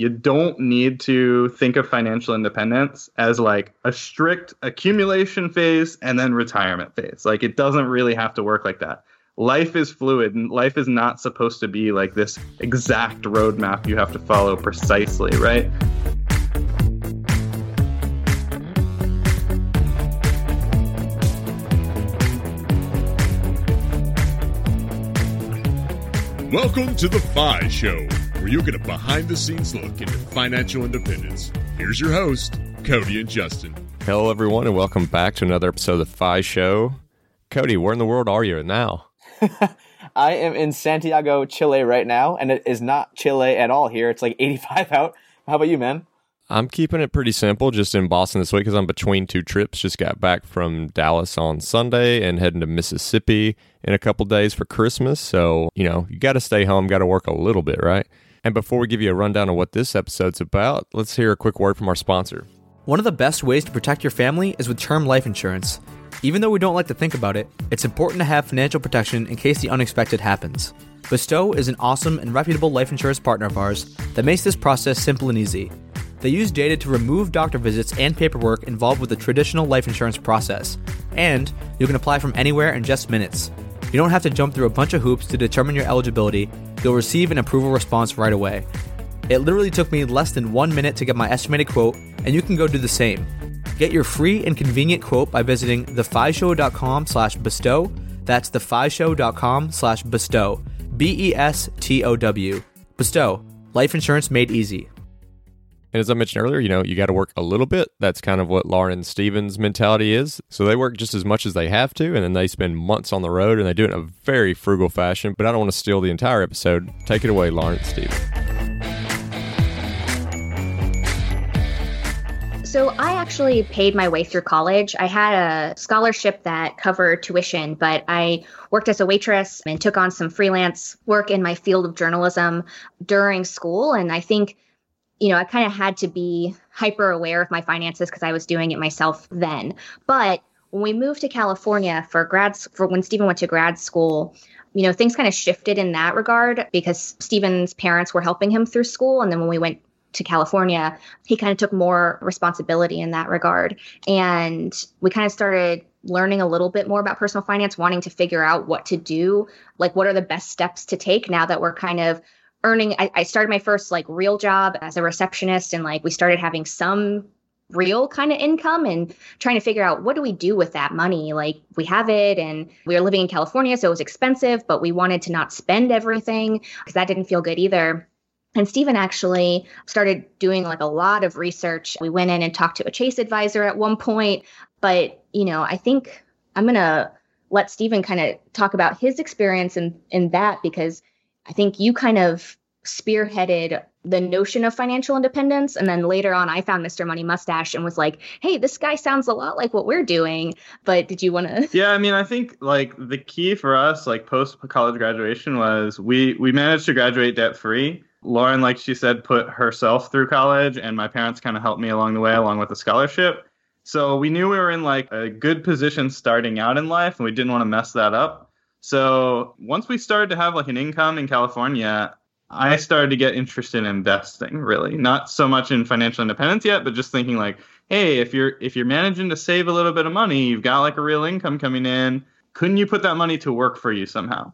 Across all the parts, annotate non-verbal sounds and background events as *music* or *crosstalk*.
you don't need to think of financial independence as like a strict accumulation phase and then retirement phase. Like it doesn't really have to work like that. Life is fluid and life is not supposed to be like this exact roadmap you have to follow precisely, right? Welcome to the FI Show, where you'll get a behind the scenes look into financial independence. Here's your host, Cody and Justin. Hello, everyone, and welcome back to another episode of the FI Show. Cody, where in the world are you now? *laughs* I am in Santiago, Chile right now, and it is not chilly at all here. It's like 85 out. How about you, man? I'm keeping it pretty simple, just in Boston this week because I'm between two trips. Just got back from Dallas on Sunday and heading to Mississippi in a couple days for Christmas. So, you know, you got to stay home, got to work a little bit, right? And before we give you a rundown of what this episode's about, let's hear a quick word from our sponsor. One of the best ways to protect your family is with term life insurance. Even though we don't like to think about it, it's important to have financial protection in case the unexpected happens. Bestow is an awesome and reputable life insurance partner of ours that makes this process simple and easy. They use data to remove doctor visits and paperwork involved with the traditional life insurance process, and you can apply from anywhere in just minutes. You don't have to jump through a bunch of hoops to determine your eligibility, you'll receive an approval response right away. It literally took me less than one minute to get my estimated quote, and you can go do the same. Get your free and convenient quote by visiting thefishow.com slash bestow. That's thefishow.com slash bestow. B-E-S-T-O-W. Bestow. Life insurance made easy. And as I mentioned earlier, you know, you got to work a little bit. That's kind of what Lauren Stevens' mentality is. So they work just as much as they have to, and then they spend months on the road and they do it in a very frugal fashion. But I don't want to steal the entire episode. Take it away, Lauren Stevens. So I actually paid my way through college. I had a scholarship that covered tuition, but I worked as a waitress and took on some freelance work in my field of journalism during school. And I think you know, I kind of had to be hyper aware of my finances because I was doing it myself then. But when we moved to California for grad for when Steven went to grad school, you know, things kind of shifted in that regard because Steven's parents were helping him through school and then when we went to California, he kind of took more responsibility in that regard. And we kind of started learning a little bit more about personal finance, wanting to figure out what to do, like what are the best steps to take now that we're kind of earning I, I started my first like real job as a receptionist and like we started having some real kind of income and trying to figure out what do we do with that money like we have it and we were living in california so it was expensive but we wanted to not spend everything because that didn't feel good either and Steven actually started doing like a lot of research. We went in and talked to a Chase advisor at one point, but you know, I think I'm going to let Steven kind of talk about his experience in in that because I think you kind of spearheaded the notion of financial independence. And then later on, I found Mr. Money Mustache and was like, hey, this guy sounds a lot like what we're doing. But did you want to? *laughs* Yeah, I mean, I think like the key for us, like post college graduation, was we we managed to graduate debt free. Lauren, like she said, put herself through college, and my parents kind of helped me along the way, along with a scholarship. So we knew we were in like a good position starting out in life, and we didn't want to mess that up. So once we started to have like an income in California, I started to get interested in investing really. Not so much in financial independence yet, but just thinking like, hey, if you're if you're managing to save a little bit of money, you've got like a real income coming in, couldn't you put that money to work for you somehow?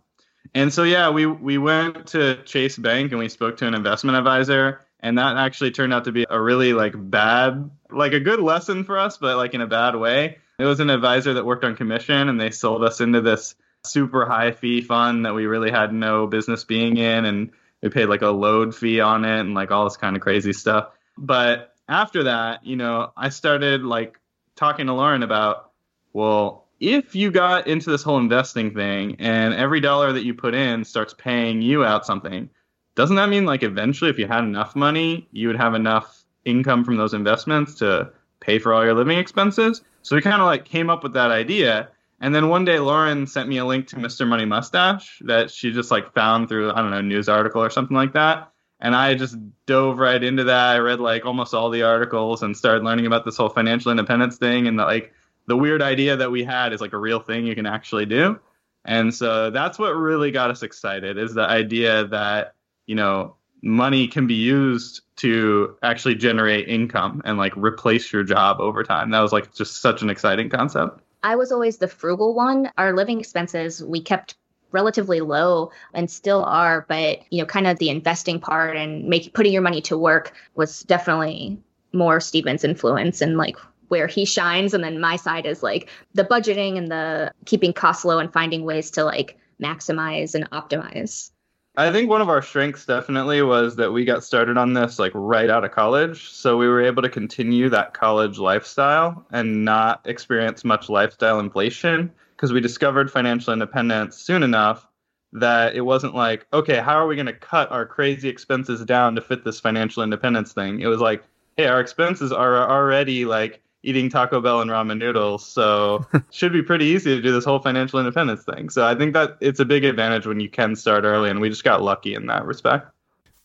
And so yeah, we we went to Chase Bank and we spoke to an investment advisor and that actually turned out to be a really like bad like a good lesson for us, but like in a bad way. It was an advisor that worked on commission and they sold us into this super high fee fund that we really had no business being in and we paid like a load fee on it and like all this kind of crazy stuff. But after that you know i started like talking to lauren about well if you got into this whole investing thing and every dollar that you put in starts paying you out something doesn't that mean like eventually if you had enough money you would have enough income from those investments to pay for all your living expenses? So we kind of like came up with that idea and then one day Lauren sent me a link to hmm. Mr. Money Mustache that she just like found through I don't know news article or something like that. And I just dove right into that. I read like almost all the articles and started learning about this whole financial independence thing and the, like the weird idea that we had is like a real thing you can actually do. And so that's what really got us excited is the idea that, you know, money can be used to actually generate income and like replace your job over time. That was like just such an exciting concept. I was always the frugal one. Our living expenses we kept relatively low and still are, but you know, kind of the investing part and make putting your money to work was definitely more Steven's influence and like where he shines and then my side is like the budgeting and the keeping costs low and finding ways to like maximize and optimize. I think one of our strengths definitely was that we got started on this like right out of college. So we were able to continue that college lifestyle and not experience much lifestyle inflation because we discovered financial independence soon enough that it wasn't like, okay, how are we going to cut our crazy expenses down to fit this financial independence thing? It was like, hey, our expenses are already like eating Taco Bell and ramen noodles. So *laughs* should be pretty easy to do this whole financial independence thing. So I think that it's a big advantage when you can start early, and we just got lucky in that respect.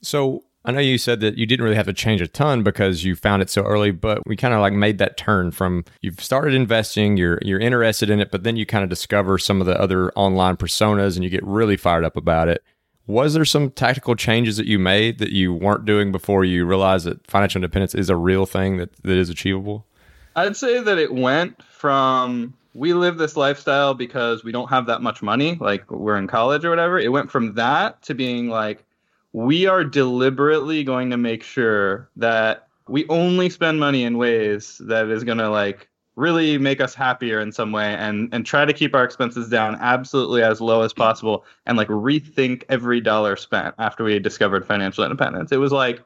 So I know you said that you didn't really have to change a ton because you found it so early, but we kind of like made that turn from you've started investing, you're you're interested in it, but then you kind of discover some of the other online personas and you get really fired up about it. Was there some tactical changes that you made that you weren't doing before you realized that financial independence is a real thing that, that is achievable? I'd say that it went from we live this lifestyle because we don't have that much money, like we're in college or whatever. It went from that to being like, we are deliberately going to make sure that we only spend money in ways that is going to like really make us happier in some way and and try to keep our expenses down absolutely as low as possible and like rethink every dollar spent after we discovered financial independence. It was like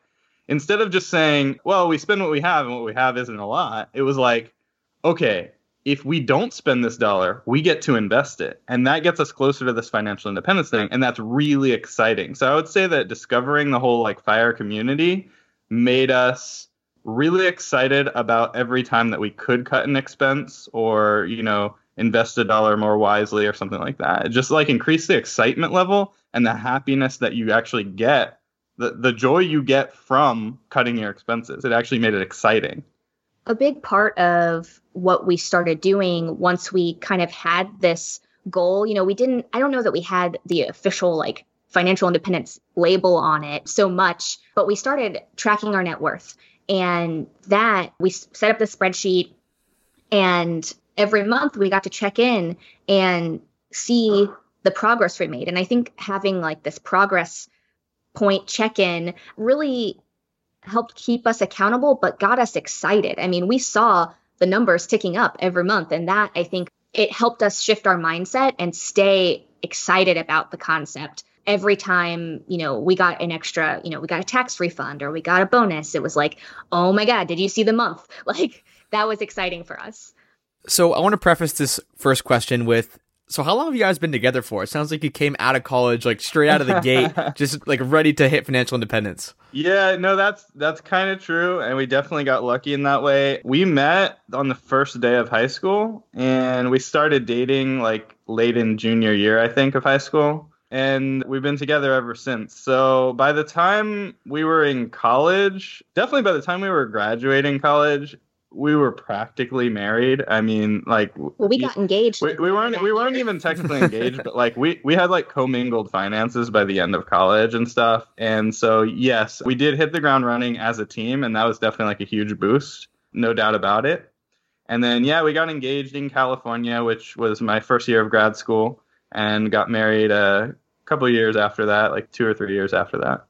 instead of just saying, well, we spend what we have and what we have isn't a lot, it was like, okay, if we don't spend this dollar, we get to invest it. And that gets us closer to this financial independence thing. And that's really exciting. So I would say that discovering the whole like fire community made us really excited about every time that we could cut an expense or, you know, invest a dollar more wisely or something like that. It just like increase the excitement level and the happiness that you actually get the, the joy you get from cutting your expenses. It actually made it exciting. A big part of what we started doing once we kind of had this goal, you know, we didn't, I don't know that we had the official like financial independence label on it so much, but we started tracking our net worth. And that we set up the spreadsheet and every month we got to check in and see the progress we made. And I think having like this progress point check in really helped keep us accountable, but got us excited. I mean, we saw the numbers ticking up every month, and that I think it helped us shift our mindset and stay excited about the concept. Every time, you know, we got an extra, you know, we got a tax refund or we got a bonus, it was like, oh my God, did you see the month? *laughs* Like, that was exciting for us. So, I want to preface this first question with so how long have you guys been together for? It sounds like you came out of college like straight out of the gate, *laughs* just like ready to hit financial independence. Yeah, no, that's that's kind of true, and we definitely got lucky in that way. We met on the first day of high school, and we started dating like late in junior year, I think, of high school, and we've been together ever since. So by the time we were in college, definitely by the time we were graduating college, we were practically married. I mean, like well, we got engaged. We, we weren't we weren't even technically engaged, but like we we had like commingled finances by the end of college and stuff. And so yes, we did hit the ground running as a team, and that was definitely like a huge boost, no doubt about it. And then yeah, we got engaged in California, which was my first year of grad school, and got married a couple years after that, like two or three years after that.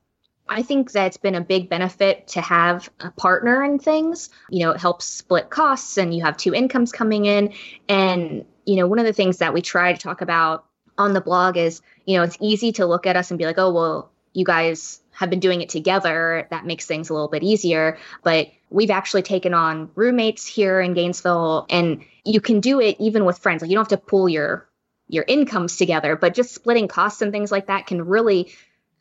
I think that's been a big benefit to have a partner in things. You know, it helps split costs and you have two incomes coming in. And, you know, one of the things that we try to talk about on the blog is, you know, it's easy to look at us and be like, oh, well, you guys have been doing it together. That makes things a little bit easier. But we've actually taken on roommates here in Gainesville and you can do it even with friends. Like you don't have to pull your your incomes together, but just splitting costs and things like that can really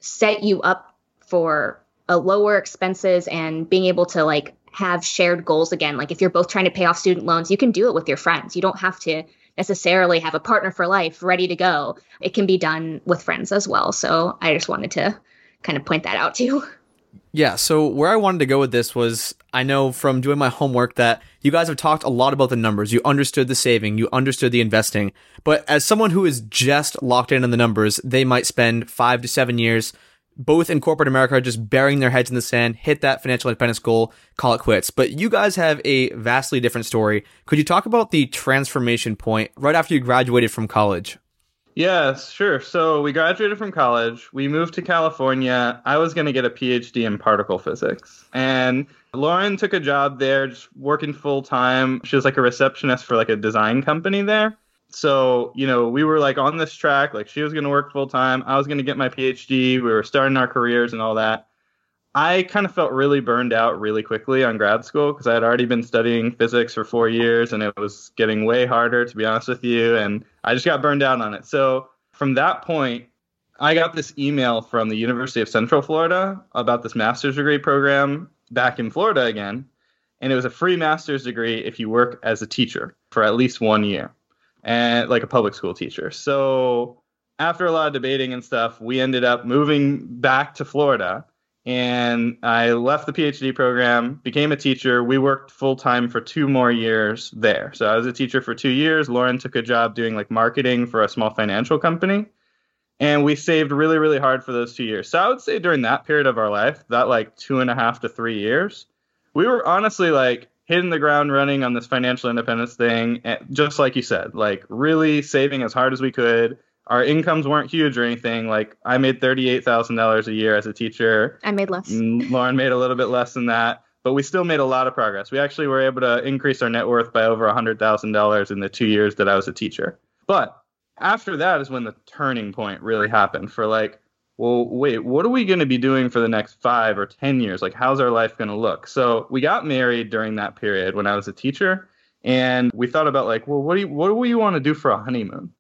set you up for a lower expenses and being able to like have shared goals again. Like if you're both trying to pay off student loans, you can do it with your friends. You don't have to necessarily have a partner for life ready to go. It can be done with friends as well. So I just wanted to kind of point that out too. *laughs* Yeah, so where I wanted to go with this was I know from doing my homework that you guys have talked a lot about the numbers. You understood the saving, you understood the investing. But as someone who is just locked in on the numbers, they might spend five to seven years both in corporate America are just burying their heads in the sand, hit that financial independence goal, call it quits. But you guys have a vastly different story. Could you talk about the transformation point right after you graduated from college? Yes, sure. So we graduated from college. We moved to California. I was going to get a PhD in particle physics. And Lauren took a job there, just working full time. She was like a receptionist for like a design company there. So, you know, we were like on this track. Like she was going to work full time. I was going to get my PhD. We were starting our careers and all that. I kind of felt really burned out really quickly on grad school because I had already been studying physics for four years and it was getting way harder, to be honest with you. And I just got burned out on it. So from that point, I got this email from the University of Central Florida about this master's degree program back in Florida again. And it was a free master's degree if you work as a teacher for at least one year and like a public school teacher. So after a lot of debating and stuff, we ended up moving back to Florida and I left the PhD program, became a teacher. We worked full time for two more years there. So I was a teacher for two years. Lauren took a job doing like marketing for a small financial company. And we saved really, really hard for those two years. So I would say during that period of our life, that like two and a half to three years, we were honestly like hitting the ground running on this financial independence thing. Just like you said, like really saving as hard as we could our incomes weren't huge or anything. Like I made thirty-eight thousand dollars a year as a teacher. I made less. Mm, Lauren made a little bit less than that, but we still made a lot of progress. We actually were able to increase our net worth by over hundred thousand dollars in the two years that I was a teacher. But after that is when the turning point really happened. For like, well, wait, what are we going to be doing for the next five or ten years? Like, how's our life going to look? So we got married during that period when I was a teacher, and we thought about like, well, what do you, what do we want to do for a honeymoon?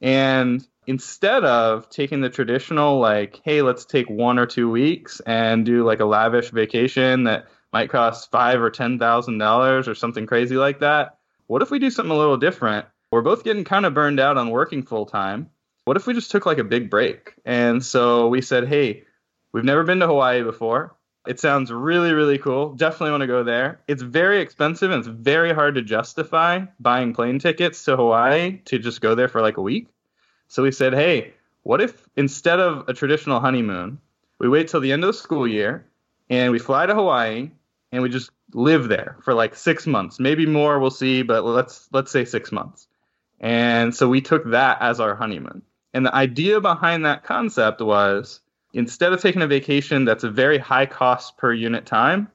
And instead of taking the traditional, like, hey, let's take one or two weeks and do like a lavish vacation that might cost five or ten thousand dollars or something crazy like that, what if we do something a little different? We're both getting kind of burned out on working full time. What if we just took like a big break? And so we said, hey, we've never been to Hawaii before. It sounds really, really cool. Definitely want to go there. It's very expensive and it's very hard to justify buying plane tickets to Hawaii to just go there for like a week. So we said, hey, what if instead of a traditional honeymoon, we wait till the end of the school year and we fly to Hawaii and we just live there for like six months, maybe more, we'll see, but let's let's say six months. And so we took that as our honeymoon. And the idea behind that concept was instead of taking a vacation that's a very high cost per unit time,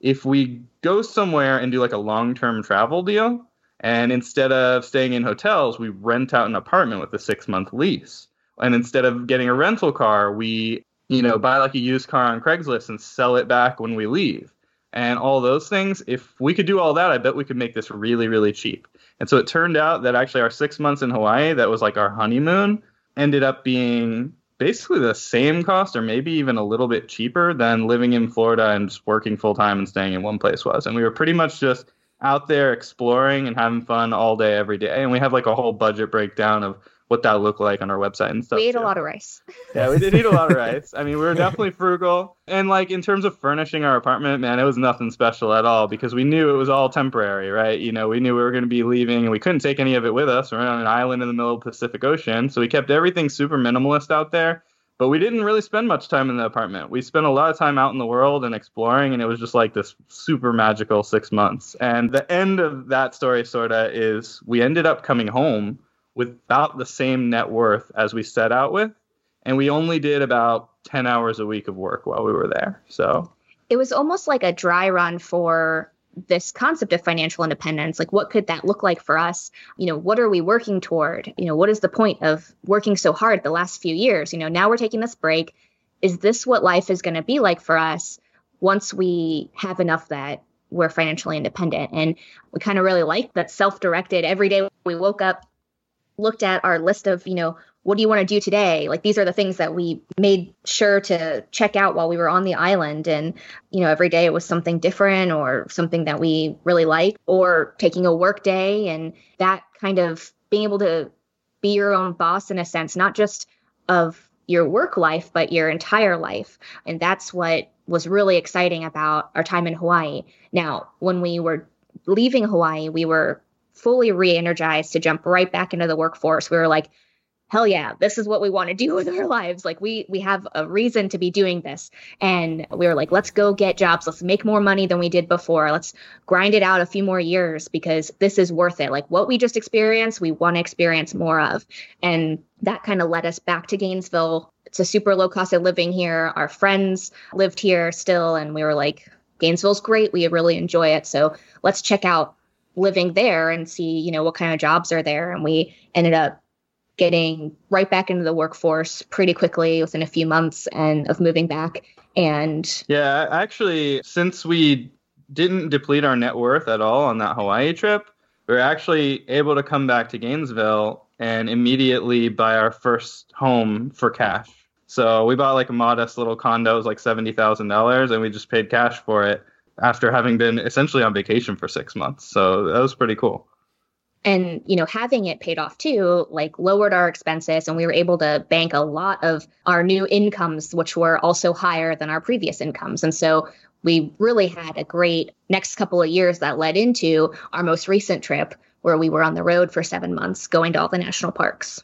if we go somewhere and do like a long term travel deal, and instead of staying in hotels, we rent out an apartment with a six month lease. And instead of getting a rental car, we, you know, buy like a used car on Craigslist and sell it back when we leave. And all those things, if we could do all that, I bet we could make this really, really cheap. And so it turned out that actually our six months in Hawaii, that was like our honeymoon, ended up being basically the same cost or maybe even a little bit cheaper than living in Florida and just working full time and staying in one place was. And we were pretty much just out there exploring and having fun all day, every day. And we have like a whole budget breakdown of what that looked like on our website and stuff. We ate too. a lot of rice. Yeah, we *laughs* did eat a lot of rice. I mean, we were definitely frugal. And like in terms of furnishing our apartment, man, it was nothing special at all because we knew it was all temporary, right? You know, we knew we were going to be leaving and we couldn't take any of it with us. We're on an island in the middle of the Pacific Ocean. So we kept everything super minimalist out there but we didn't really spend much time in the apartment. We spent a lot of time out in the world and exploring, and it was just like this super magical six months. And the end of that story, sorta, is we ended up coming home with about the same net worth as we set out with, and we only did about 10 hours a week of work while we were there. So it was almost like a dry run for this concept of financial independence. Like what could that look like for us? You know what are we working toward? You know what is the point of working so hard the last few years? You know now we're taking this break. Is this what life is going to be like for us once we have enough that we're financially independent? And we kind of really like that self-directed every day we woke up looked at our list of you know what do you want to do today? Like these are the things that we made sure to check out while we were on the island. And you know every day it was something different or something that we really like or taking a work day. And that kind of being able to be your own boss in a sense not just of your work life but your entire life. And that's what was really exciting about our time in Hawaii. Now when we were leaving Hawaii we were fully re-energized to jump right back into the workforce we were like hell yeah, this is what we want to do *laughs* with our lives. Like we we have a reason to be doing this. And we were like, let's go get jobs. Let's make more money than we did before. Let's grind it out a few more years because this is worth it. Like what we just experienced, we want to experience more of. And that kind of led us back to Gainesville. It's a super low cost of living here. Our friends lived here still and we were like, Gainesville's great. We really enjoy it. So let's check out living there and see, you know, what kind of jobs are there. And we ended up getting right back into the workforce pretty quickly within a few months and of moving back. And yeah, actually, since we didn't deplete our net worth at all on that Hawaii trip, we were actually able to come back to Gainesville and immediately buy our first home for cash. So we bought like a modest little condo, it was like seventy thousand dollars, and we just paid cash for it after having been essentially on vacation for six months. So that was pretty cool. And you know having it paid off too like lowered our expenses and we were able to bank a lot of our new incomes which were also higher than our previous incomes. And so we really had a great next couple of years that led into our most recent trip where we were on the road for 7 months going to all the national parks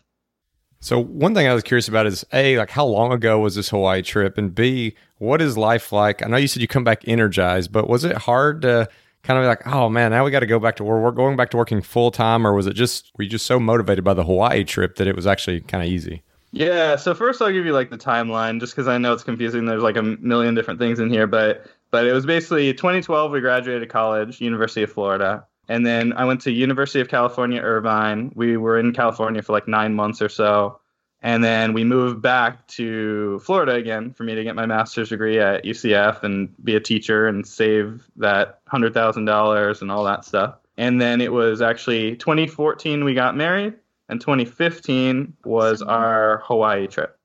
so one thing I was curious about is a like how long ago was this Hawaii trip, and b what is life like? I know you said you come back energized, but was it hard to kind of like, oh man, now we got to go back to work. We're going back to working full time, or was it just were you just so motivated by the Hawaii trip that it was actually kind of easy? Yeah. So first, I'll give you like the timeline, just because I know it's confusing. There's like a million different things in here, but but it was basically 2012. We graduated college, University of Florida, and then I went to University of California, Irvine. We were in California for like nine months or so. And then we moved back to Florida again for me to get my master's degree at UCF and be a teacher and save that $100,000 and all that stuff. And then it was actually 2014 we got married, and 2015 was our Hawaii trip.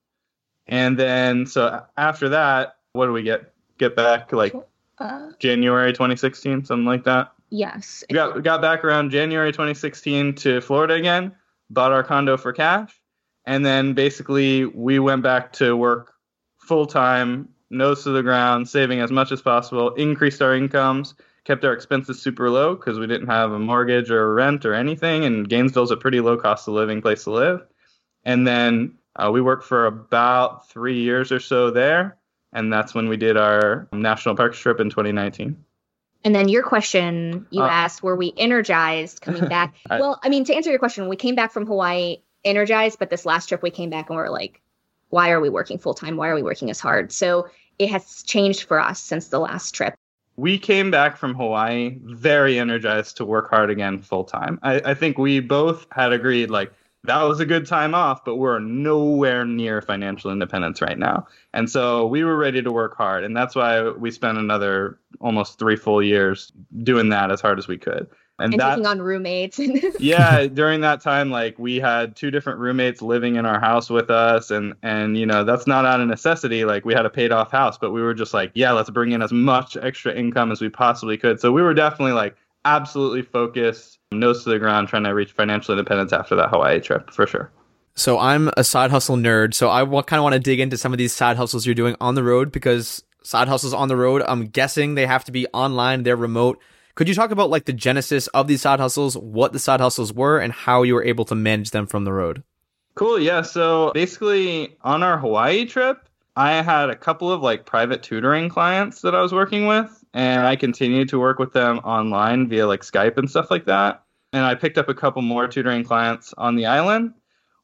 And then so after that, what do we get get back like uh, January 2016, something like that? Yes. We got we got back around January 2016 to Florida again, bought our condo for cash and then basically we went back to work full time, nose to the ground, saving as much as possible, increased our incomes, kept our expenses super low because we didn't have a mortgage or rent or anything. And Gainesville's a pretty low cost of living place to live. And then uh, we worked for about three years or so there. And that's when we did our national parks trip in 2019. And then your question, you uh, asked, were we energized coming *laughs* back? I, well, I mean, to answer your question, we came back from Hawaii energized. But this last trip, we came back and we are like, why are we working full time? Why are we working as hard? So it has changed for us since the last trip. We came back from Hawaii very energized to work hard again full time. I, I think we both had agreed like that was a good time off, but we're nowhere near financial independence right now. And so we were ready to work hard. And that's why we spent another almost three full years doing that as hard as we could and, and that, taking on roommates. *laughs* yeah, during that time, like we had two different roommates living in our house with us, and and you know that's not out of necessity. Like we had a paid off house, but we were just like, yeah, let's bring in as much extra income as we possibly could. So we were definitely like absolutely focused, nose to the ground, trying to reach financial independence after that Hawaii trip for sure. So I'm a side hustle nerd. So I kind of want to dig into some of these side hustles you're doing on the road because side hustles on the road, I'm guessing they have to be online, they're remote. Could you talk about like the genesis of these side hustles, what the side hustles were, and how you were able to manage them from the road? Cool. Yeah. So basically, on our Hawaii trip, I had a couple of like private tutoring clients that I was working with, and I continued to work with them online via like Skype and stuff like that. And I picked up a couple more tutoring clients on the island.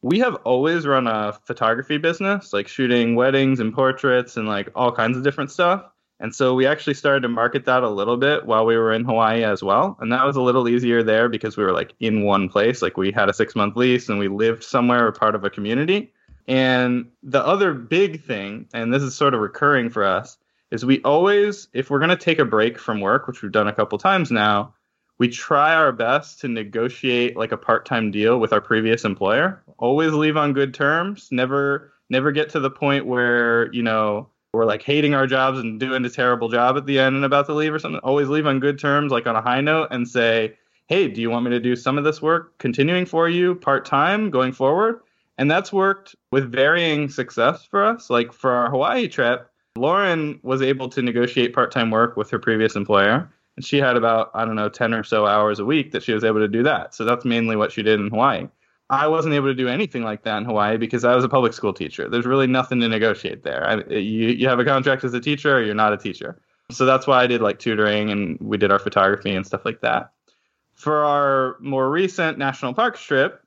We have always run a photography business, like shooting weddings and portraits and like all kinds of different stuff. And so we actually started to market that a little bit while we were in Hawaii as well. And that was a little easier there because we were like in one place. Like we had a six month lease and we lived somewhere or part of a community. And the other big thing, and this is sort of recurring for us, is we always, if we're going to take a break from work, which we've done a couple times now, we try our best to negotiate like a part-time deal with our previous employer. Always leave on good terms. Never never get to the point where, you know, we're like hating our jobs and doing a terrible job at the end and about to leave or something, always leave on good terms, like on a high note, and say, hey, do you want me to do some of this work continuing for you part time going forward? And that's worked with varying success for us. Like for our Hawaii trip, Lauren was able to negotiate part time work with her previous employer. And she had about, I don't know, 10 or so hours a week that she was able to do that. So that's mainly what she did in Hawaii. I wasn't able to do anything like that in Hawaii because I was a public school teacher. There's really nothing to negotiate there. I, you, you have a contract as a teacher or you're not a teacher. So that's why I did like tutoring and we did our photography and stuff like that. For our more recent national park trip,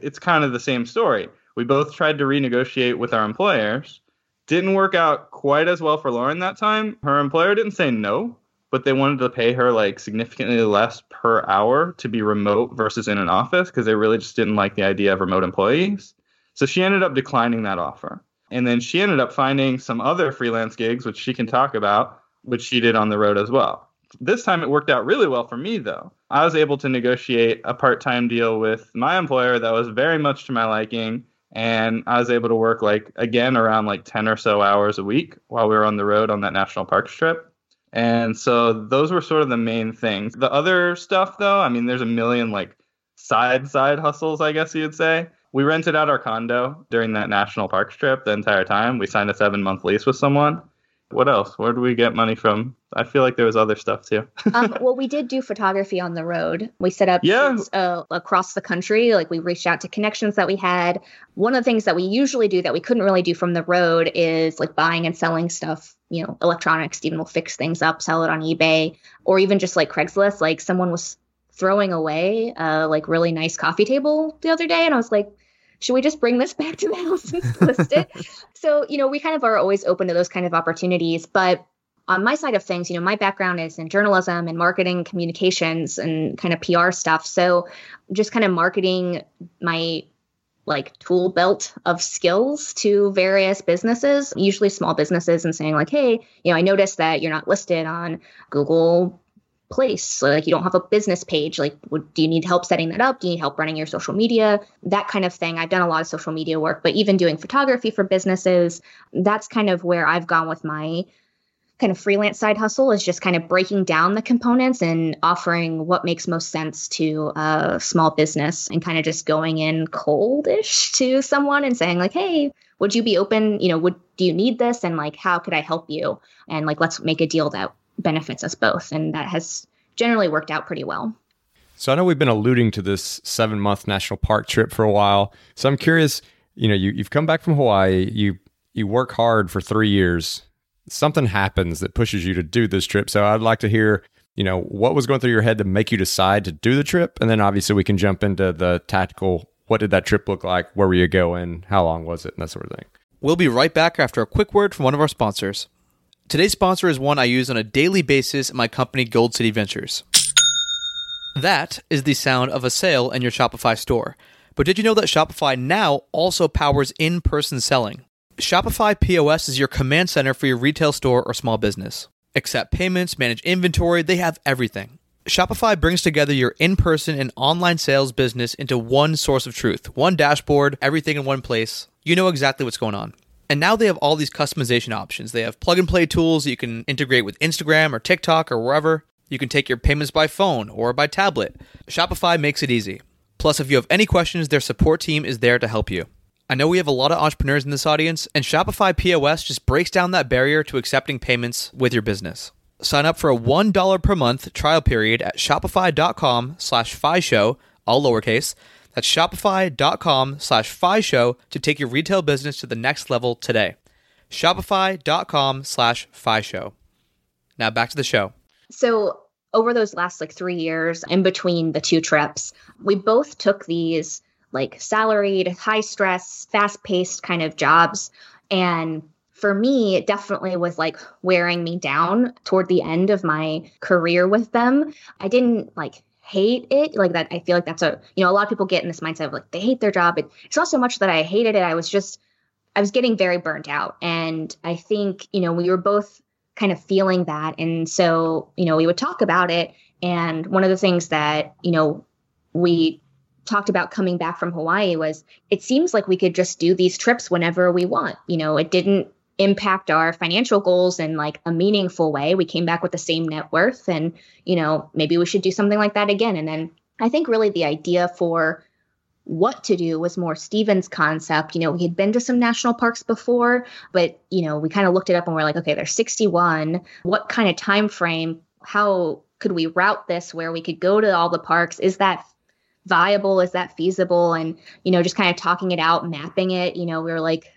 it's kind of the same story. We both tried to renegotiate with our employers. Didn't work out quite as well for Lauren that time. Her employer didn't say no, but they wanted to pay her like significantly less per hour to be remote versus in an office because they really just didn't like the idea of remote employees. So she ended up declining that offer. And then she ended up finding some other freelance gigs, which she can talk about, which she did on the road as well. This time it worked out really well for me, though. I was able to negotiate a part time deal with my employer that was very much to my liking. And I was able to work like, again, around like 10 or so hours a week while we were on the road on that national parks trip. And so those were sort of the main things. The other stuff, though, I mean, there's a million like side side hustles, I guess you'd say. We rented out our condo during that national parks trip the entire time. We signed a seven month lease with someone. What else? Where do we get money from? I feel like there was other stuff too. *laughs* um, well, we did do photography on the road. We set up Yeah. uh, across the country. Like we reached out to connections that we had. One of the things that we usually do that we couldn't really do from the road is like buying and selling stuff. You know, electronics. Steven will fix things up, sell it on eBay, or even just like Craigslist. Like someone was throwing away a like really nice coffee table the other day, and I was like. Should we just bring this back to the house and list it? *laughs* so, you know, we kind of are always open to those kind of opportunities. But on my side of things, you know, my background is in journalism and marketing communications and kind of PR stuff. So just kind of marketing my like tool belt of skills to various businesses, usually small businesses, and saying, like, hey, you know, I noticed that you're not listed on Google place. So like you don't have a business page like do you need help setting that up? Do you need help running your social media? That kind of thing. I've done a lot of social media work but even doing photography for businesses that's kind of where i've gone with my kind of freelance side hustle is just kind of breaking down the components and offering what makes most sense to a small business and kind of just going in coldish to someone and saying like hey would you be open? You know would do you need this? And like how could i help you? And like let's make a deal that benefits us both and that has generally worked out pretty well So I know we've been alluding to this seven month national park trip for a while. So I'm curious, you know, you, you've come back from Hawaii, you you work hard for three years. Something happens that pushes you to do this trip. So I'd like to hear, you know, what was going through your head to make you decide to do the trip? And then obviously we can jump into the tactical what did that trip look like? Where were you going? How long was it? And that sort of thing. We'll be right back after a quick word from one of our sponsors. Today's sponsor is one I use on a daily basis at my company, Gold City Ventures. That is the sound of a sale in your Shopify store. But did you know that Shopify now also powers in person selling? Shopify POS is your command center for your retail store or small business. Accept payments, manage inventory, they have everything. Shopify brings together your in person and online sales business into one source of truth, one dashboard, everything in one place. You know exactly what's going on. And now they have all these customization options. They have plug and play tools you can integrate with Instagram or TikTok or wherever. You can take your payments by phone or by tablet. Shopify makes it easy. Plus, if you have any questions, their support team is there to help you. I know we have a lot of entrepreneurs in this audience, and Shopify POS just breaks down that barrier to accepting payments with your business. Sign up for a $1 per month trial period at shopify.com slash show, all lowercase. That's shopify.com slash show to take your retail business to the next level today. Shopify.com slash show. Now back to the show. So over those last like three years in between the two trips, we both took these like salaried, high stress, fast paced kind of jobs. And for me, it definitely was like wearing me down toward the end of my career with them. I didn't like hate it like that. I feel like that's a, you know, a lot of people get in this mindset of like they hate their job. It, it's not so much that I hated it. I was just, I was getting very burnt out. And I think, you know, we were both kind of feeling that. And so, you know, we would talk about it. And one of the things that, you know, we talked about coming back from Hawaii was it seems like we could just do these trips whenever we want. You know, it didn't impact our financial goals in like a meaningful way. We came back with the same net worth and, you know, maybe we should do something like that again. And then I think really the idea for what to do was more Steven's concept. You know, we had been to some national parks before, but you know, we kind of looked it up and we're like, okay, there's 61. What kind of time frame? How could we route this where we could go to all the parks? Is that viable? Is that feasible? And, you know, just kind of talking it out, mapping it, you know, we were like,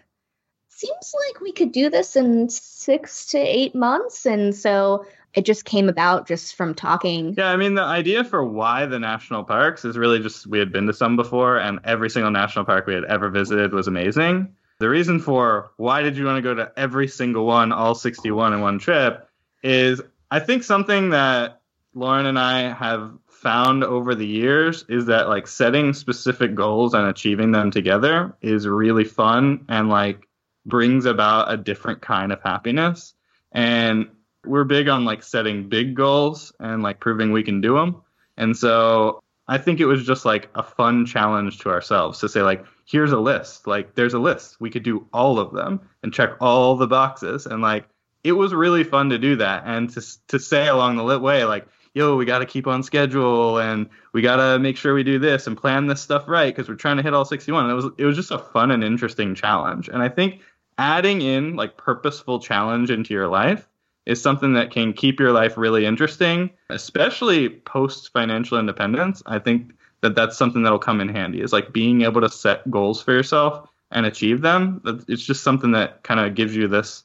seems like we could do this in six to eight months. And so it just came about just from talking. Yeah, I mean, the idea for why the national parks is really just we had been to some before, and every single national park we had ever visited was amazing. The reason for why did you want to go to every single one, all 61 in one trip, is I think something that Lauren and I have found over the years is that like setting specific goals and achieving them together is really fun and like brings about a different kind of happiness. And we're big on like setting big goals and like proving we can do them. And so I think it was just like a fun challenge to ourselves to say like here's a list. Like there's a list. We could do all of them and check all the boxes and like it was really fun to do that and to to say along the lit way like yo we got to keep on schedule and we got to make sure we do this and plan this stuff right because we're trying to hit all 61 and it was it was just a fun and interesting challenge and i think adding in like purposeful challenge into your life is something that can keep your life really interesting, especially post financial independence. I think that that's something that'll come in handy is like being able to set goals for yourself and achieve them. It's just something that kind of gives you this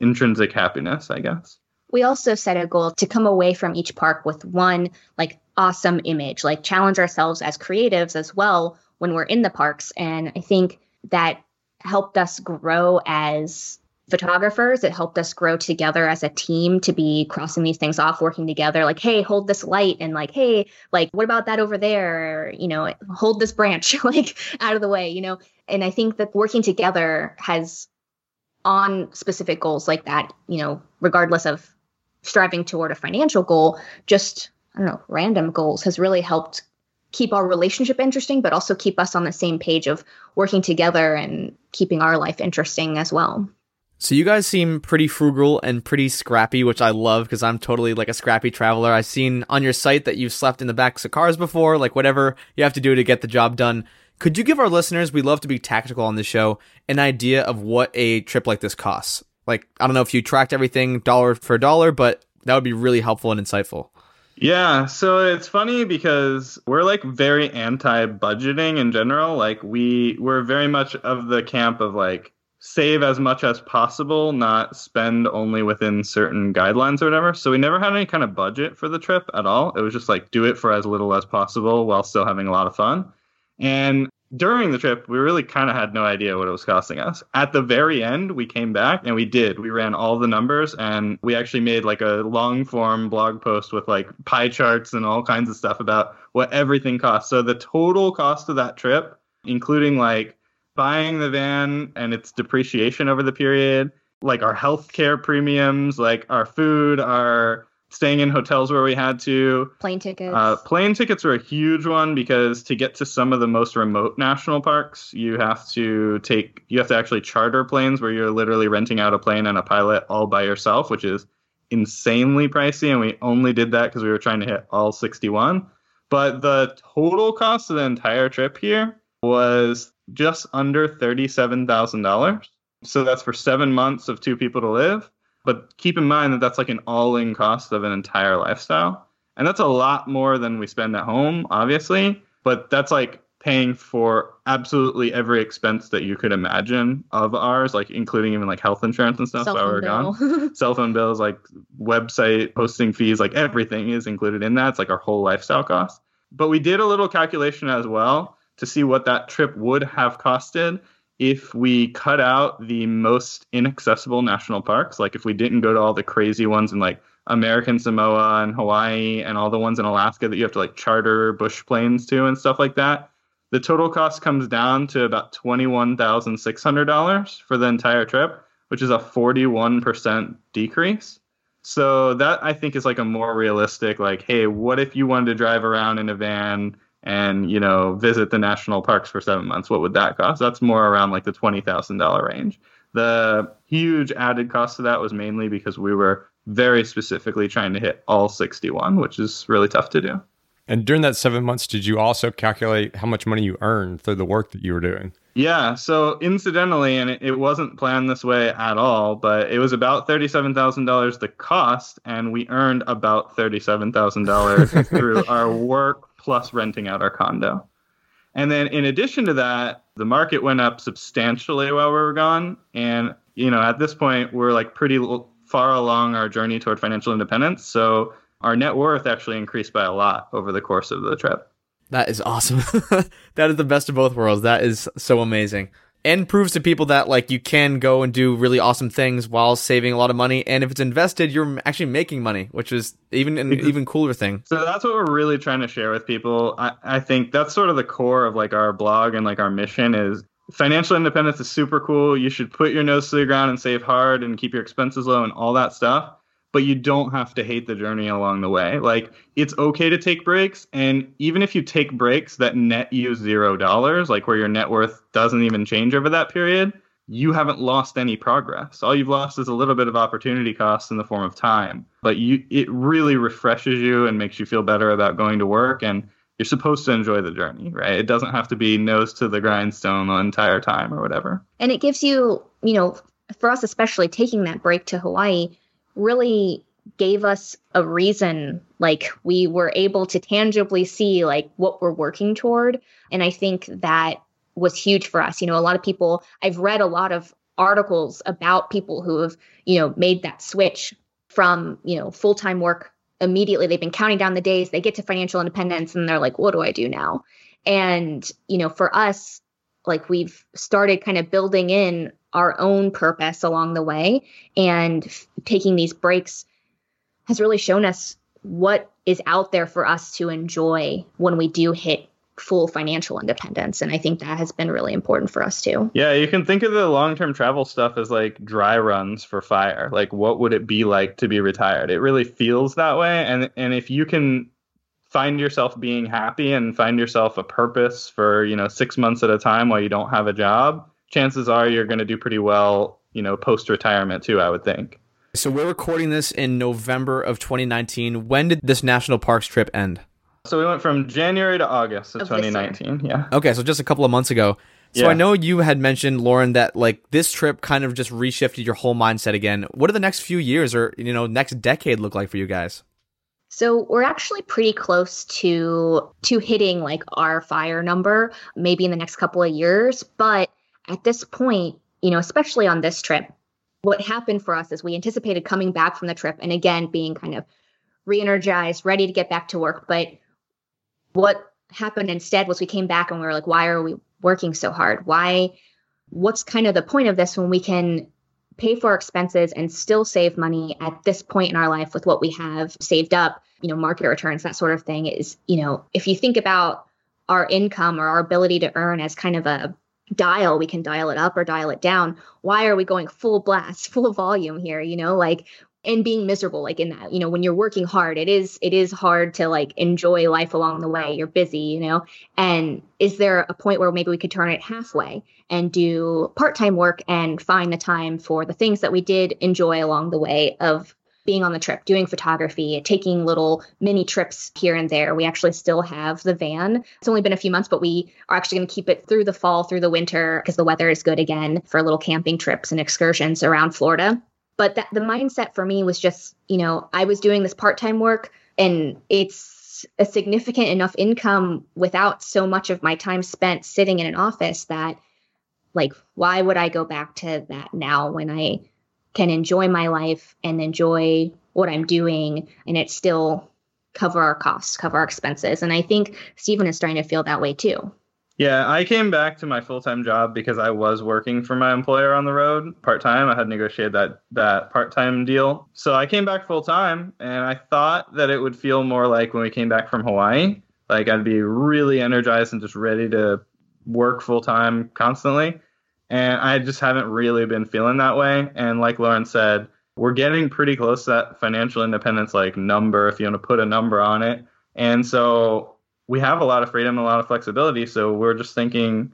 intrinsic happiness, I guess. We also set a goal to come away from each park with one like awesome image, like challenge ourselves as creatives as well when we're in the parks. And I think that helped us grow as photographers. It helped us grow together as a team to be crossing these things off, working together. Like, hey, hold this light, and like, hey, like, what about that over there? Or, you know, hold this branch *laughs* like out of the way. You know, and I think that working together has on specific goals like that. You know, regardless of striving toward a financial goal, just I don't know, random goals has really helped keep our relationship interesting, but also keep us on the same page of working together and keeping our life interesting as well. So you guys seem pretty frugal and pretty scrappy, which I love because I'm totally like a scrappy traveler. I've seen on your site that you've slept in the backs of cars before, like whatever you have to do to get the job done. Could you give our listeners, we love to be tactical on the show, an idea of what a trip like this costs? Like, I don't know if you tracked everything dollar for dollar, but that would be really helpful and insightful. Yeah, so it's funny because we're like very anti budgeting in general. Like we we're very much of the camp of like save as much as possible, not spend only within certain guidelines or whatever. So we never had any kind of budget for the trip at all. It was just like do it for as little as possible while still having a lot of fun. And during the trip, we really kind of had no idea what it was costing us. At the very end, we came back and we did. We ran all the numbers and we actually made like a long form blog post with like pie charts and all kinds of stuff about what everything costs. So the total cost of that trip, including like buying the van and its depreciation over the period, like our healthcare premiums, like our food, our staying in hotels where we had to. Plane tickets. Uh, plane tickets were a huge one because to get to some of the most remote national parks, you have to take, you have to actually charter planes where you're literally renting out a plane and a pilot all by yourself, which is insanely pricey. And we only did that because we were trying to hit all 61. But the total cost of the entire trip here was just under $37,000. So that's for seven months of two people to live. But keep in mind that that's like an all in cost of an entire lifestyle. And that's a lot more than we spend at home, obviously. But that's like paying for absolutely every expense that you could imagine of ours, like including even like health insurance and stuff while we're gone. Cell phone *laughs* bills, like website hosting fees, like everything is included in that. It's like our whole lifestyle cost. But we did a little calculation as well to see what that trip would have costed if we cut out the most inaccessible national parks, like if we didn't go to all the crazy ones in like American Samoa and Hawaii and all the ones in Alaska that you have to like charter bush planes to and stuff like that, the total cost comes down to about $21,600 for the entire trip, which is a 41% decrease. So that I think is like a more realistic, like, hey, what if you wanted to drive around in a van and you know visit the national parks for seven months what would that cost? That's more around like the $20000 range. The huge added cost of that was mainly because we were very specifically trying to hit all 61 which is really tough to do. And during that seven months did you also calculate how much money you earned through the work that you were doing Yeah, so incidentally, and it, it wasn't planned this way at all, but it was about thirty-seven thousand dollars the cost, and we earned about thirty-seven thousand dollars *laughs* through our work plus renting out our condo. And then in addition to that, the market went up substantially while we were gone, and you know at this point we're like pretty l- far along our journey toward financial independence. So our net worth actually increased by a lot over the course of the trip. That is awesome. *laughs* that is the best of both worlds. That is so amazing. And proves to people that like you can go and do really awesome things while saving a lot of money. And if it's invested, you're actually making money, which is even an even cooler thing. So that's what we're really trying to share with people. I, I think that's sort of the core of like our blog and like our mission is financial independence is super cool. You should put your nose to the ground and save hard and keep your expenses low and all that stuff but you don't have to hate the journey along the way. Like it's okay to take breaks, and even if you take breaks that net you zero dollars, like where your net worth doesn't even change over that period, you haven't lost any progress. All you've lost is a little bit of opportunity cost in the form of time. But you it really refreshes you and makes you feel better about going to work and you're supposed to enjoy the journey, right? It doesn't have to be nose to the grindstone the entire time or whatever. And it gives you, you know, for us especially taking that break to Hawaii really gave us a reason like we were able to tangibly see like what we're working toward. And i think that was huge for us. You know a lot of people i've read a lot of articles about people who have you know made that switch from you know full-time work immediately. They've been counting down the days they get to financial independence and they're like what do i do now? And you know for us like we've started kind of building in our own purpose along the way and f- taking these breaks has really shown us what is out there for us to enjoy when we do hit full financial independence and i think that has been really important for us too Yeah, you can think of the long-term travel stuff as like dry runs for fire. Like what would it be like to be retired? It really feels that way and and if you can find yourself being happy and find yourself a purpose for, you know, 6 months at a time while you don't have a job, chances are you're going to do pretty well, you know, post-retirement too, I would think. So we're recording this in November of 2019. When did this national parks trip end? So we went from January to August of, Of 2019. Yeah. Okay, so just a couple of months ago. So Yeah. I know you had mentioned Lauren that like this trip kind of just reshifted your whole mindset again. What do the next few years or you know next decade look like for you guys? So we're actually pretty close to to hitting like our fire number maybe in the next couple of years, but at this point, you know, especially on this trip, what happened for us is we anticipated coming back from the trip and again being kind of re-energized, ready to get back to work, but what happened instead was we came back and we were like why are we working so hard? Why what's kind of the point of this when we can pay for expenses and still save money at this point in our life with what we have saved up, you know, market returns, that sort of thing is, you know, if you think about our income or our ability to earn as kind of a dial, we can dial it up or dial it down. Why are we going full blast, *laughs* full volume here, you know, like and being miserable like in that you know when you're working hard it is it is hard to like enjoy life along the way you're busy you know and is there a point where maybe we could turn it halfway and do part-time work and find the time for the things that we did enjoy along the way of being on the trip doing photography taking little mini trips here and there. We actually still have the van. It's only been a few months but we are actually going to keep it through the fall through the winter because the weather is good again for little camping trips and excursions around florida. But that the mindset for me was just you know i was doing this part-time work and it's a significant enough income without so much of my time spent sitting in an office that like why would i go back to that now when i can enjoy my life and enjoy what i'm doing and it still cover our costs cover our expenses and i think steven is starting to feel that way too Yeah, I came back to my full time job because I was working for my employer on the road part time. I had negotiated that that part time deal, so I came back full time, and I thought that it would feel more like when we came back from Hawaii, like I'd be really energized and just ready to work full time constantly. And I just haven't really been feeling that way. And like Lauren said, we're getting pretty close to that financial independence like number, if you want to put a number on it. And so we have a lot of freedom, a lot of flexibility. So we're just thinking,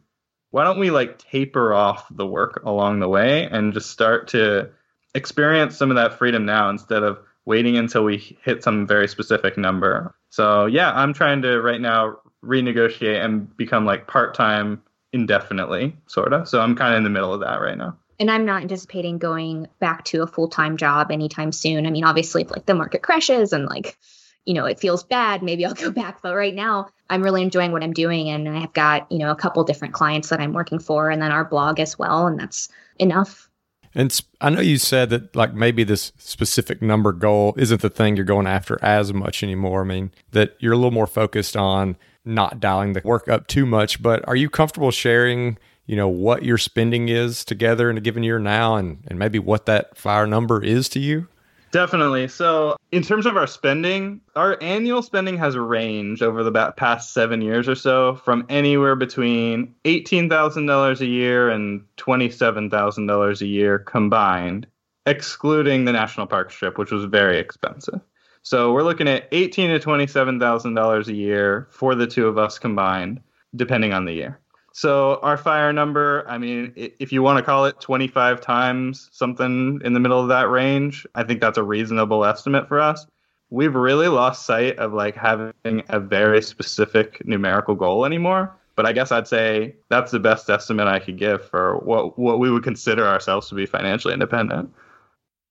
why don't we like taper off the work along the way and just start to experience some of that freedom now instead of waiting until we hit some very specific number. So yeah, I'm trying to right now renegotiate and become like part time indefinitely, sort of. So I'm kind of in the middle of that right now. And I'm not anticipating going back to a full time job anytime soon. I mean, obviously, if like the market crashes and like, you know, it feels bad, maybe I'll *laughs* go back. But right now, I'm really enjoying what I'm doing. And I have got, you know, a couple different clients that I'm working for and then our blog as well. And that's enough. And I know you said that like maybe this specific number goal isn't the thing you're going after as much anymore. I mean, that you're a little more focused on not dialing the work up too much, but are you comfortable sharing, you know, what your spending is together in a given year now and, and maybe what that fire number is to you? Definitely. So, in terms of our spending, our annual spending has ranged over the past seven years or so from anywhere between $18,000 a year and $27,000 a year combined, excluding the national park strip, which was very expensive. So, we're looking at eighteen to $27,000 a year for the two of us combined, depending on the year. So our fire number, I mean, if you want to call it 25 times something in the middle of that range, I think that's a reasonable estimate for us. We've really lost sight of like having a very specific numerical goal anymore. But I guess I'd say that's the best estimate I could give for what what we would consider ourselves to be financially independent.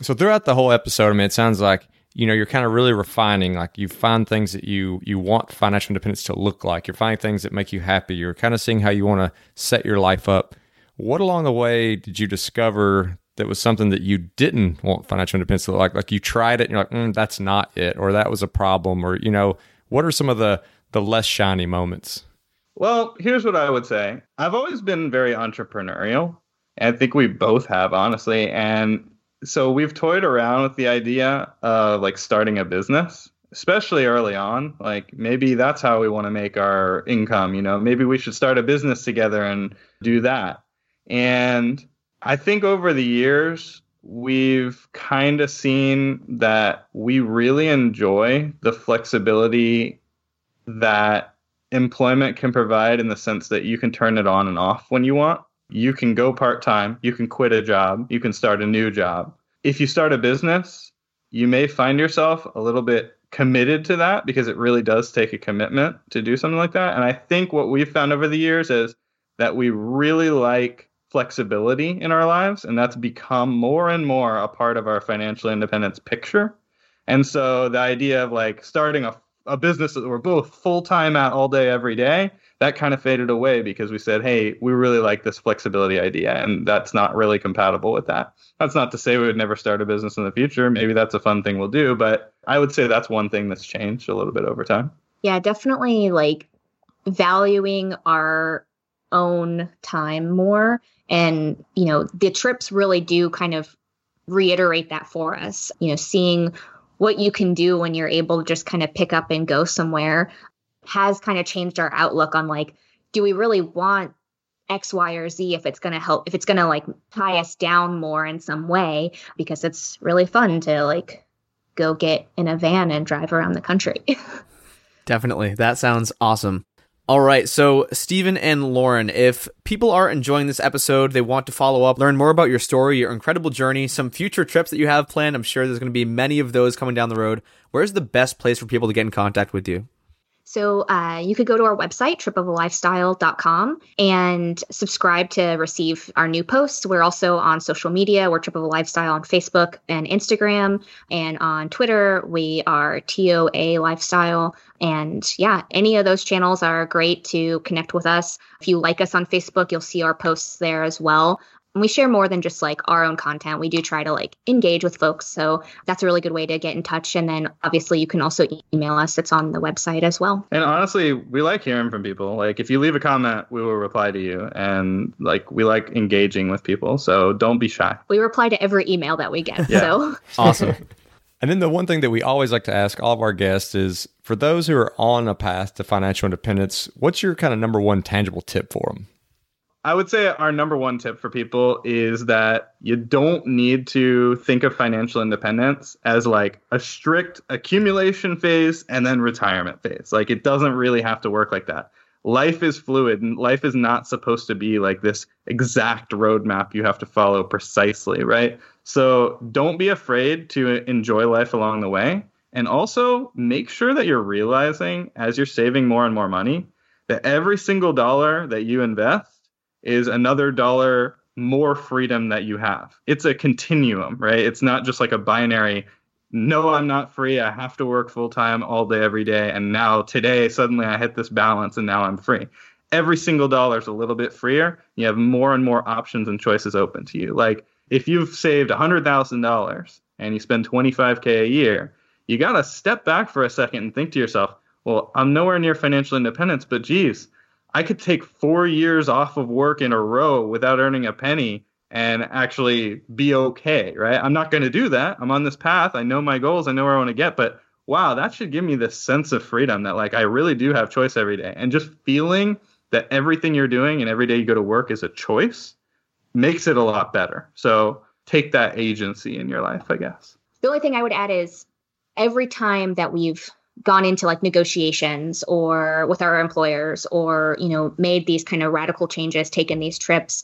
So throughout the whole episode, I mean, it sounds like you know you're kind of really refining like you find things that you you want financial independence to look like. You're finding things that make you happy. You're kind of seeing how you want to set your life up. What along the way did you discover that was something that you didn't want financial independence to look like? Like you tried it and you're like mm, that's not it or that was a problem or you know what are some of the the less shiny moments? Well here's what i would say. I've always been very entrepreneurial. I think we both have honestly and so we've toyed around with the idea of like starting a business especially early on. Like maybe that's how we want to make our income you know? Maybe we should start a business together and do that. And i think over the years we've kind of seen that we really enjoy the flexibility that employment can provide in the sense that you can turn it on and off when you want you can go part time, you can quit a job, you can start a new job. If you start a business, you may find yourself a little bit committed to that because it really does take a commitment to do something like that. And I think what we've found over the years is that we really like flexibility in our lives, and that's become more and more a part of our financial independence picture. And so the idea of like starting a, a business that we're both full time at all day, every day, that kind of faded away because we said, hey, we really like this flexibility idea, and that's not really compatible with that. That's not to say we would never start a business in the future. Maybe that's a fun thing we'll do, but I would say that's one thing that's changed a little bit over time. Yeah, definitely like valuing our own time more. And, you know, the trips really do kind of reiterate that for us, you know, seeing what you can do when you're able to just kind of pick up and go somewhere has kind of changed our outlook on like, do we really want X, Y, or Z if it's going to help, if it's going to like tie us down more in some way, because it's really fun to like go get in a van and drive around the country. *laughs* Definitely. That sounds awesome. All right. So, Steven and Lauren, if people are enjoying this episode, they want to follow up, learn more about your story, your incredible journey, some future trips that you have planned. I'm sure there's going to be many of those coming down the road. Where's the best place for people to get in contact with you? So uh, you could go to our website, tripofalifestyle.com, and subscribe to receive our new posts. We're also on social media. We're Trip of a Lifestyle on Facebook and Instagram. And on Twitter, we are TOA Lifestyle. And yeah, any of those channels are great to connect with us. If you like us on Facebook, you'll see our posts there as well. And we share more than just like our own content. We do try to like engage with folks. So that's a really good way to get in touch. And then obviously you can also email us. It's on the website as well. And honestly, we like hearing from people. Like if you leave a comment, we will reply to you. And like we like engaging with people. So don't be shy. We reply to every email that we get. Yeah. So *laughs* awesome. And then the one thing that we always like to ask all of our guests is for those who are on a path to financial independence, what's your kind of number one tangible tip for them? I would say our number one tip for people is that you don't need to think of financial independence as like a strict accumulation phase and then retirement phase. Like it doesn't really have to work like that. Life is fluid and life is not supposed to be like this exact roadmap you have to follow precisely, right? So don't be afraid to enjoy life along the way. And also make sure that you're realizing as you're saving more and more money that every single dollar that you invest is another dollar more freedom that you have. It's a continuum, right? It's not just like a binary no, I'm not free. I have to work full time all day, every day. And now today, suddenly I hit this balance and now I'm free. Every single dollar is a little bit freer. You have more and more options and choices open to you. Like if you've saved $100,000 and you spend 25K a year, you got to step back for a second and think to yourself, well, I'm nowhere near financial independence, but geez, I could take four years off of work in a row without earning a penny and actually be okay, right? I'm not going to do that. I'm on this path. I know my goals. I know where I want to get, but wow, that should give me this sense of freedom that like I really do have choice every day. And just feeling that everything you're doing and every day you go to work is a choice makes it a lot better. So take that agency in your life, I guess. The only thing I would add is every time that we've gone into like negotiations or with our employers or you know made these kind of radical changes taken these trips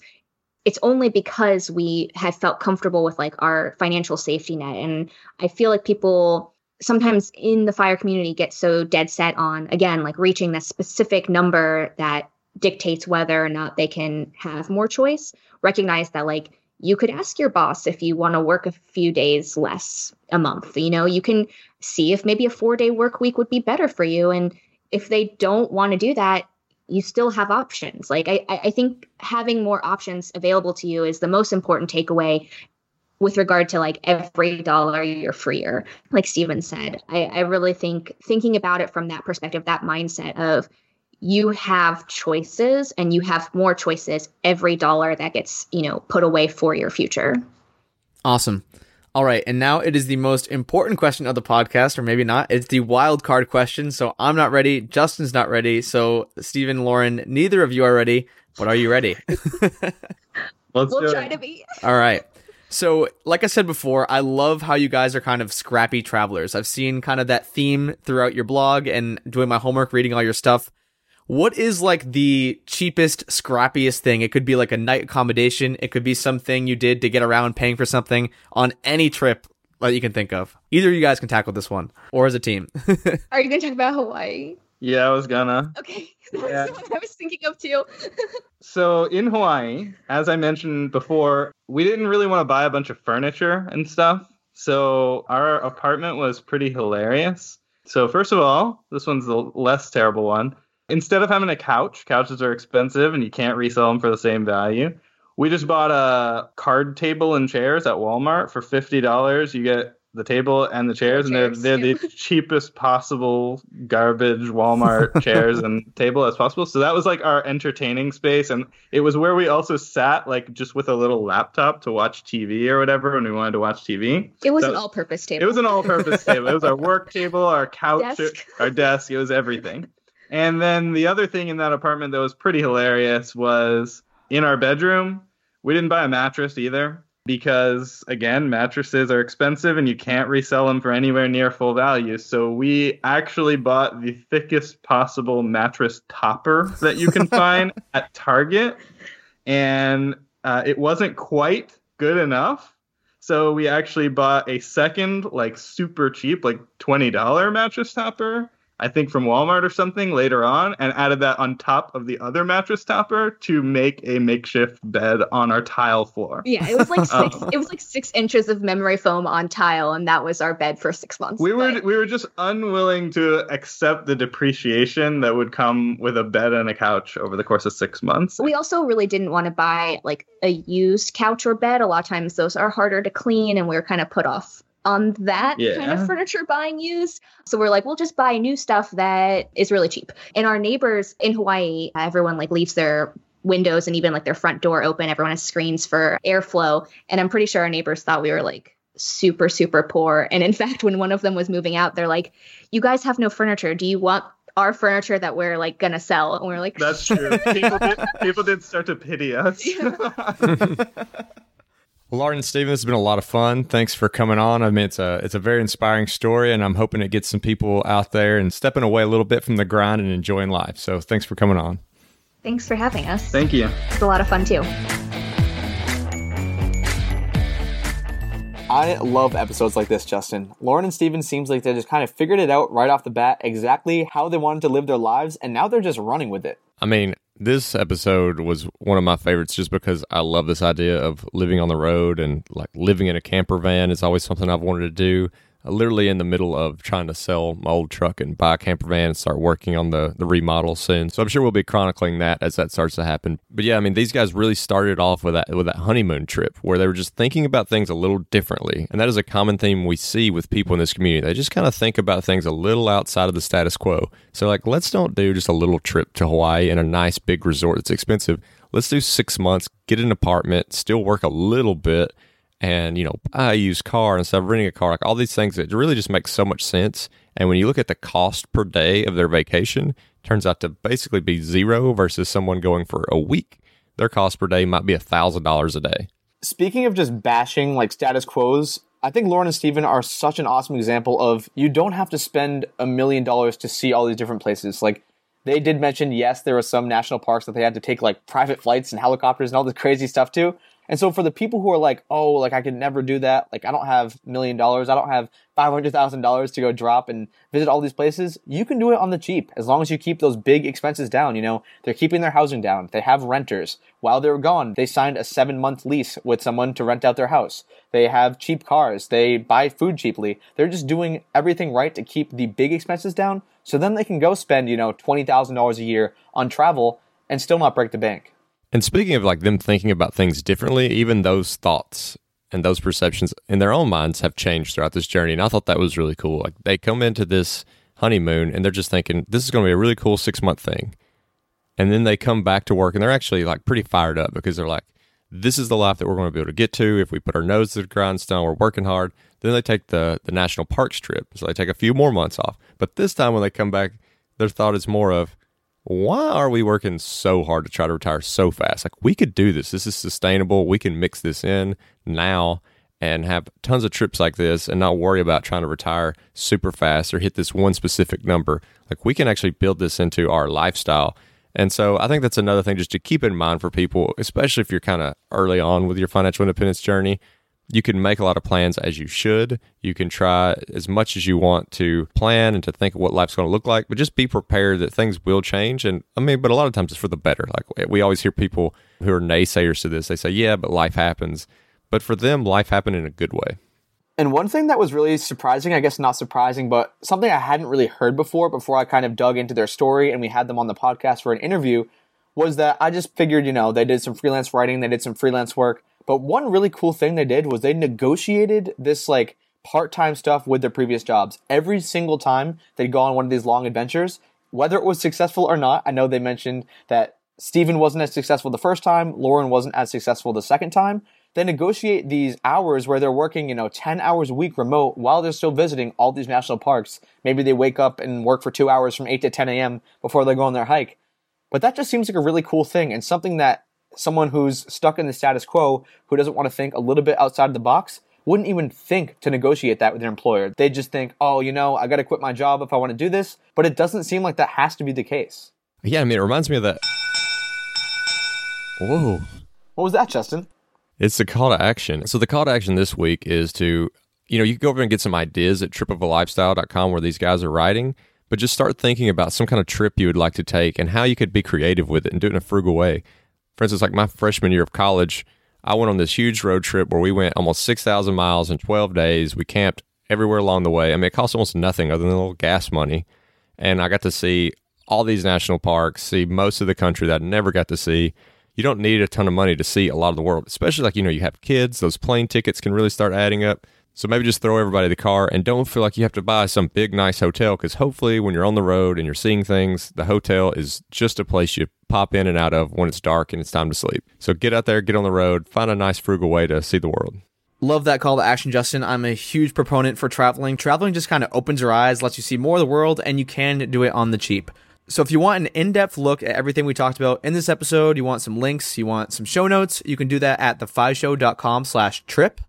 it's only because we have felt comfortable with like our financial safety net. And i feel like people sometimes in the fire community get so dead set on again like reaching that specific number that dictates whether or not they can have more choice recognize that like you could ask your boss if you want to work a few days less a month you know you can see if maybe a four day work week would be better for you and if they don't want to do that you still have options. Like I, I think having more options available to you is the most important takeaway with regard to like every dollar you're freer. Like Steven said, I, I really think thinking about it from that perspective, that mindset of you have choices and you have more choices every dollar that gets, you know, put away for your future. Awesome. All right, and now it is the most important question of the podcast, or maybe not. It's the wild card question. So I'm not ready. Justin's not ready. So Steven, Lauren, neither of you are ready. But are you ready? *laughs* Let's we'll do try it. to be. All right. So, like I said before, I love how you guys are kind of scrappy travelers. I've seen kind of that theme throughout your blog and doing my homework, reading all your stuff. What is like the cheapest, scrappiest thing? It could be like a night accommodation. It could be something you did to get around paying for something on any trip that you can think of. Either you guys can tackle this one or as a team. *laughs* Are you going to talk about Hawaii? Yeah, I was gonna. Okay. *laughs* That's Yeah. the one I was thinking of too. *laughs* So in Hawaii, as I mentioned before, we didn't really want to buy a bunch of furniture and stuff. So our apartment was pretty hilarious. So first of all, this one's the less terrible one. Instead of having a couch, couches are expensive and you can't resell them for the same value. We just bought a card table and chairs at Walmart for fifty dollars. You get the table and the chairs, and they're they're the *laughs* cheapest possible garbage Walmart *laughs* chairs and table as possible. So that was like our entertaining space, and it was where we also sat like just with a little laptop to watch TV or whatever when we wanted to watch TV. It was So- an all-purpose table. It was an all-purpose table. It was our work *laughs* table, our couch, Desk. our desk. It was everything. And then the other thing in that apartment that was pretty hilarious was in our bedroom. We didn't buy a mattress either because again, mattresses are expensive and you can't resell them for anywhere near full value. So we actually bought the thickest possible mattress topper that you can *laughs* find at Target, and uh, it wasn't quite good enough. So we actually bought a second, like super cheap, like twenty dollar mattress topper. I think from Walmart or something later on, and added that on top of the other mattress topper to make a makeshift bed on our tile floor. Yeah, it was like *laughs* six. It was like six inches of memory foam on tile, and that was our bed for six months. We were But we were just unwilling to accept the depreciation that would come with a bed and a couch over the course of six months. we also really didn't want to buy like a used couch or bed. A lot of times those are harder to clean, and we were kind of put off on that kind of furniture buying used. So we're like, we'll just buy new stuff that is really cheap. And our neighbors in Hawaii, everyone like leaves their windows and even like their front door open. Everyone has screens for airflow. And I'm pretty sure our neighbors thought we were like super, super poor. And in *laughs* fact, when one of them was moving out, they're like, you guys have no furniture. Do you want our furniture that we're like gonna sell? And we're like, That's true. *laughs* People did, people did start to pity us. *laughs* Well, Lauren and Steven, this has been a lot of fun. Thanks for coming on. I mean, it's a it's a very inspiring story, and I'm hoping it gets some people out there and stepping away a little bit from the grind and enjoying life. So, thanks for coming on. thanks for having us. Thank you. It's a lot of fun too. I love episodes like this, Justin. Lauren and Steven seems like they just kind of figured it out right off the bat exactly how they wanted to live their lives, and now they're just running with it. I mean, This episode was one of my favorites just because I love this idea of living on the road and like living in a camper van is always something I've wanted to do literally in the middle of trying to sell my old truck and buy a camper van and start working on the, the remodel soon. So I'm sure we'll be chronicling that as that starts to happen. But yeah, I mean, these guys really started off with that with that honeymoon trip where they were just thinking about things a little differently. And that is a common theme we see with people in this community. They just kind of think about things a little outside of the status quo. So like, let's don't do just a little trip to Hawaii in a nice big resort that's expensive. Let's do six months, get an apartment, still work a little bit and you know a used car instead of renting a car like all these things that really just make so much sense. And when you look at the cost per day of their vacation turns out to basically be zero versus someone going for a week their cost per day might be a thousand dollars a day. Speaking of just bashing like status quos i think lauren and steven are such an awesome example of you don't have to spend a million dollars to see all these different places. Like they did mention yes there were some national parks that they had to take like private flights and helicopters and all this crazy stuff to and so for the people who are like, oh, like I could never do that, like I don't have million dollars, I don't have five hundred thousand dollars to go drop and visit all these places, you can do it on the cheap as long as you keep those big expenses down. You know, they're keeping their housing down. They have renters. While they're gone, they signed a seven month lease with someone to rent out their house. They have cheap cars. They buy food cheaply. They're just doing everything right to keep the big expenses down. So then they can go spend, you know, twenty thousand dollars a year on travel and still not break the bank. And speaking of like them thinking about things differently, even those thoughts and those perceptions in their own minds have changed throughout this journey. And I thought that was really cool. Like they come into this honeymoon and they're just thinking, this is going to be a really cool six month thing. And then they come back to work and they're actually like pretty fired up because they're like, this is the life that we're going to be able to get to if we put our nose to the grindstone, we're working hard. Then they take the, the national parks trip. So they take a few more months off. But this time when they come back, their thought is more of, why are we working so hard to try to retire so fast? Like we could do this. This is sustainable. We can mix this in now and have tons of trips like this and not worry about trying to retire super fast or hit this one specific number. Like we can actually build this into our lifestyle. And so I think that's another thing just to keep in mind for people, especially if you're kind of early on with your financial independence journey you can make a lot of plans as you should. You can try as much as you want to plan and to think of what life's going to look like, but just be prepared that things will change. And I mean, but a lot of times it's for the better. Like we always hear people who are naysayers to this. They say, yeah, but life happens. But for them, life happened in a good way. And one thing that was really surprising, I guess not surprising, but something I hadn't really heard before, before I kind of dug into their story and we had them on the podcast for an interview, was that I just figured, you know, they did some freelance writing, they did some freelance work but one really cool thing they did was they negotiated this like part-time stuff with their previous jobs. Every single time they'd go on one of these long adventures, whether it was successful or not, I know they mentioned that Steven wasn't as successful the first time, Lauren wasn't as successful the second time. They negotiate these hours where they're working, you know, 10 hours a week remote while they're still visiting all these national parks. Maybe they wake up and work for two hours from 8 to 10 a.m. before they go on their hike. But that just seems like a really cool thing and something that someone who's stuck in the status quo, who doesn't want to think a little bit outside the box, wouldn't even think to negotiate that with their employer. They just think, oh, you know, I got to quit my job if I want to do this. But it doesn't seem like that has to be the case. Yeah, I mean, it reminds me of that. Whoa. What was that, Justin? It's the call to action. So the call to action this week is to, you know, you can go over and get some ideas at tripofalifestyle.com where these guys are writing, but just start thinking about some kind of trip you would like to take and how you could be creative with it and do it in a frugal way for instance, like my freshman year of college, I went on this huge road trip where we went almost 6,000 miles in 12 days. We camped everywhere along the way. I mean, it cost almost nothing other than a little gas money. And I got to see all these national parks, see most of the country that I never got to see. You don't need a ton of money to see a lot of the world, especially like, you know, you have kids, those plane tickets can really start adding up. So maybe just throw everybody the car and don't feel like you have to buy some big, nice hotel because hopefully when you're on the road and you're seeing things, the hotel is just a place you pop in and out of when it's dark and it's time to sleep. So get out there, get on the road, find a nice, frugal way to see the world. Love that call to action, Justin. I'm a huge proponent for traveling. Traveling just kind of opens your eyes, lets you see more of the world, and you can do it on the cheap. So if you want an in-depth look at everything we talked about in this episode, you want some links, you want some show notes, you can do that at thefishow.com slash trip.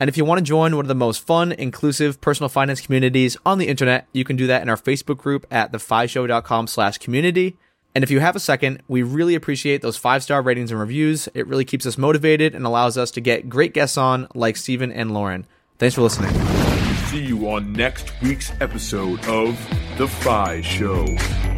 And if you want to join one of the most fun, inclusive personal finance communities on the internet, you can do that in our Facebook group at thefishow.com slash community. And if you have a second, we really appreciate those five star ratings and reviews. It really keeps us motivated and allows us to get great guests on like Steven and Lauren. Thanks for listening. See you on next week's episode of The FI Show.